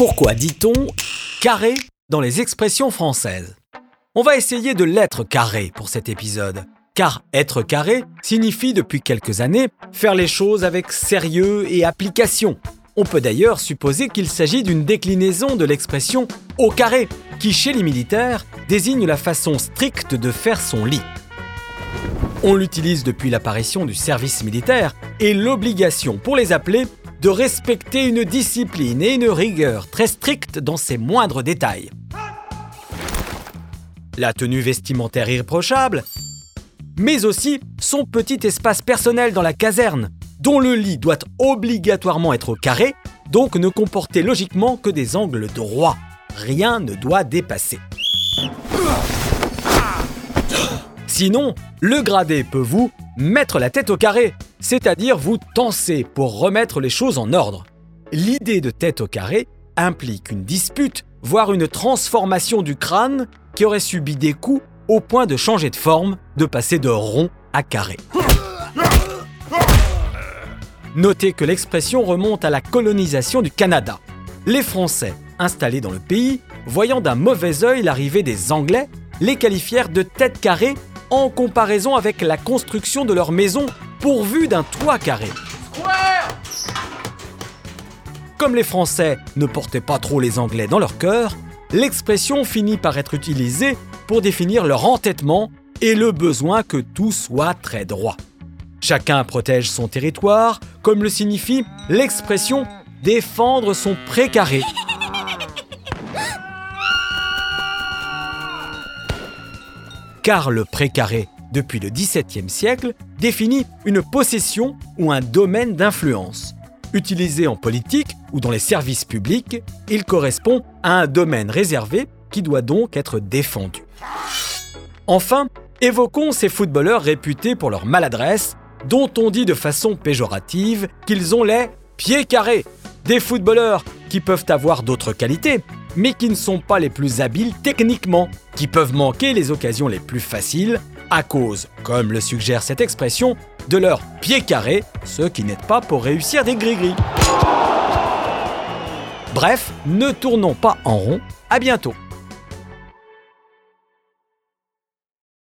Pourquoi dit-on carré dans les expressions françaises? On va essayer de l'être carré pour cet épisode. Car être carré signifie depuis quelques années faire les choses avec sérieux et application. On peut d'ailleurs supposer qu'il s'agit d'une déclinaison de l'expression au carré, qui chez les militaires désigne la façon stricte de faire son lit. On l'utilise depuis l'apparition du service militaire et l'obligation pour les appelés de respecter une discipline et une rigueur très stricte dans ses moindres détails. La tenue vestimentaire irréprochable, mais aussi son petit espace personnel dans la caserne, dont le lit doit obligatoirement être carré, donc ne comporter logiquement que des angles droits. Rien ne doit dépasser. Sinon, le gradé peut vous mettre la tête au carré, c'est-à-dire vous tenser pour remettre les choses en ordre. L'idée de tête au carré implique une dispute, voire une transformation du crâne qui aurait subi des coups au point de changer de forme, de passer de rond à carré. Notez que l'expression remonte à la colonisation du Canada. Les Français, installés dans le pays, voyant d'un mauvais œil l'arrivée des Anglais, les qualifièrent de tête carrée en comparaison avec la construction de leur maison pourvue d'un toit carré. Comme les Français ne portaient pas trop les Anglais dans leur cœur, l'expression finit par être utilisée pour définir leur entêtement et le besoin que tout soit très droit. Chacun protège son territoire, comme le signifie l'expression défendre son précaré. Car le précaré, depuis le XVIIe siècle, définit une possession ou un domaine d'influence. Utilisé en politique ou dans les services publics, il correspond à un domaine réservé qui doit donc être défendu. Enfin, évoquons ces footballeurs réputés pour leur maladresse, dont on dit de façon péjorative qu'ils ont les pieds carrés. Des footballeurs qui peuvent avoir d'autres qualités, mais qui ne sont pas les plus habiles techniquement, qui peuvent manquer les occasions les plus faciles à cause, comme le suggère cette expression, de leur pied carré, ce qui n'aide pas pour réussir des gris-gris. Bref, ne tournons pas en rond, à bientôt